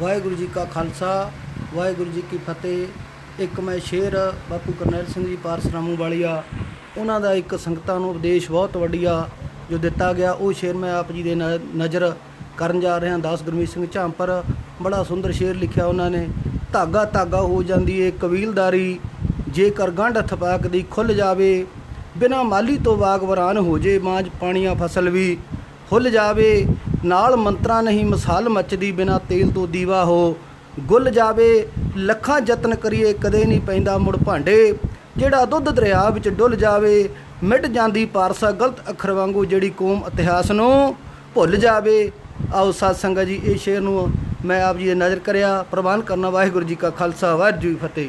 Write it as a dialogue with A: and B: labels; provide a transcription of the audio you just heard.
A: ਵਾਹਿਗੁਰੂ ਜੀ ਕਾ ਖਾਲਸਾ, ਵਾਹਿਗੁਰੂ ਜੀ ਕੀ ਫਤਿਹ। ਇੱਕ ਮੈਂ ਸ਼ੇਰ, ਬਾਪੂ ਕਰਨੈਲ ਸਿੰਘ ਜੀ ਪਾਰਸਰਾਮੂ ਵਾਲੀਆ। ਉਹਨਾਂ ਦਾ ਇੱਕ ਸੰਗਤਾਂ ਨੂੰ ਉਪਦੇਸ਼ ਬਹੁਤ ਵੱਡੀਆ ਜੋ ਦਿੱਤਾ ਗਿਆ। ਉਹ ਸ਼ੇਰ ਮੈਂ ਆਪ ਜੀ ਦੇ ਨ- ਨਜ਼ਰ ਕਰਨ ਜਾ ਰਿਹਾ। ਦਾਸ ਗੁਰਮੀਤ ਸਿੰਘ ਝਾਂਪਰ, ਬੜਾ ਸੁੰਦਰ ਸ਼ੇਰ ਲਿਖਿਆ ਉਹਨਾਂ ਨੇ। ਧਾਗਾ ਧਾਗਾ ਹੋ ਜਾਂਦੀ ਏ ਕਬੀਲਦਾਰੀ। ਜੇਕਰ ਗੰਢ ਥਪਾਕ ਦੀ ਖੁੱਲ ਜਾਵੇ, ਬਿਨਾ ਮਾਲੀ ਤੋਂ ਬਾਗਵਰਾਨ ਹੋ ਜੇ ਮਾਂਜ ਪਾਣੀਆਂ ਫਸਲ ਵੀ। ਹੁੱਲ ਜਾਵੇ ਨਾਲ ਮੰਤਰਾਂ ਨਹੀਂ ਮਸਾਲ ਮੱਚਦੀ ਬਿਨਾ ਤੇਲ ਤੋਂ ਦੀਵਾ ਹੋ। ਗੁੱਲ ਜਾਵੇ, ਲੱਖਾਂ ਯਤਨ ਕਰੀਏ, ਕਦੇ ਨਹੀਂ ਪੈਂਦਾ ਮੁੜ ਭਾਂਡੇ। ਜਿਹੜਾ ਦੁੱਧ ਦਰਿਆ ਵਿੱਚ ਡੁੱਲ ਜਾਵੇ, ਮਿਟ ਜਾਂਦੀ ਪਾਰਸਾ ਗਲਤ ਅੱਖਰ ਵਾਂਗੂ ਜਿਹੜੀ ਕੌਮ ਇਤਿਹਾਸ ਨੂੰ ਭੁੱਲ ਜਾਵੇ। ਆਓ ਸਾਧ ਸੰਗਤ ਜੀ ਇਹ ਸ਼ੇਰ ਨੂੰ ਮੈਂ ਆਪ ਜੀ ਦੇ ਨਜ਼ਰ ਕਰਿਆ। ਪ੍ਰਵਾਨ ਕਰਨਾ ਵਾਹਿਗੁਰੂ ਜੀ ਕਾ ਖਾਲਸਾ, ਵਾਹਿਗੁਰੂ ਜੀ ਕੀ ਫਤਿਹ।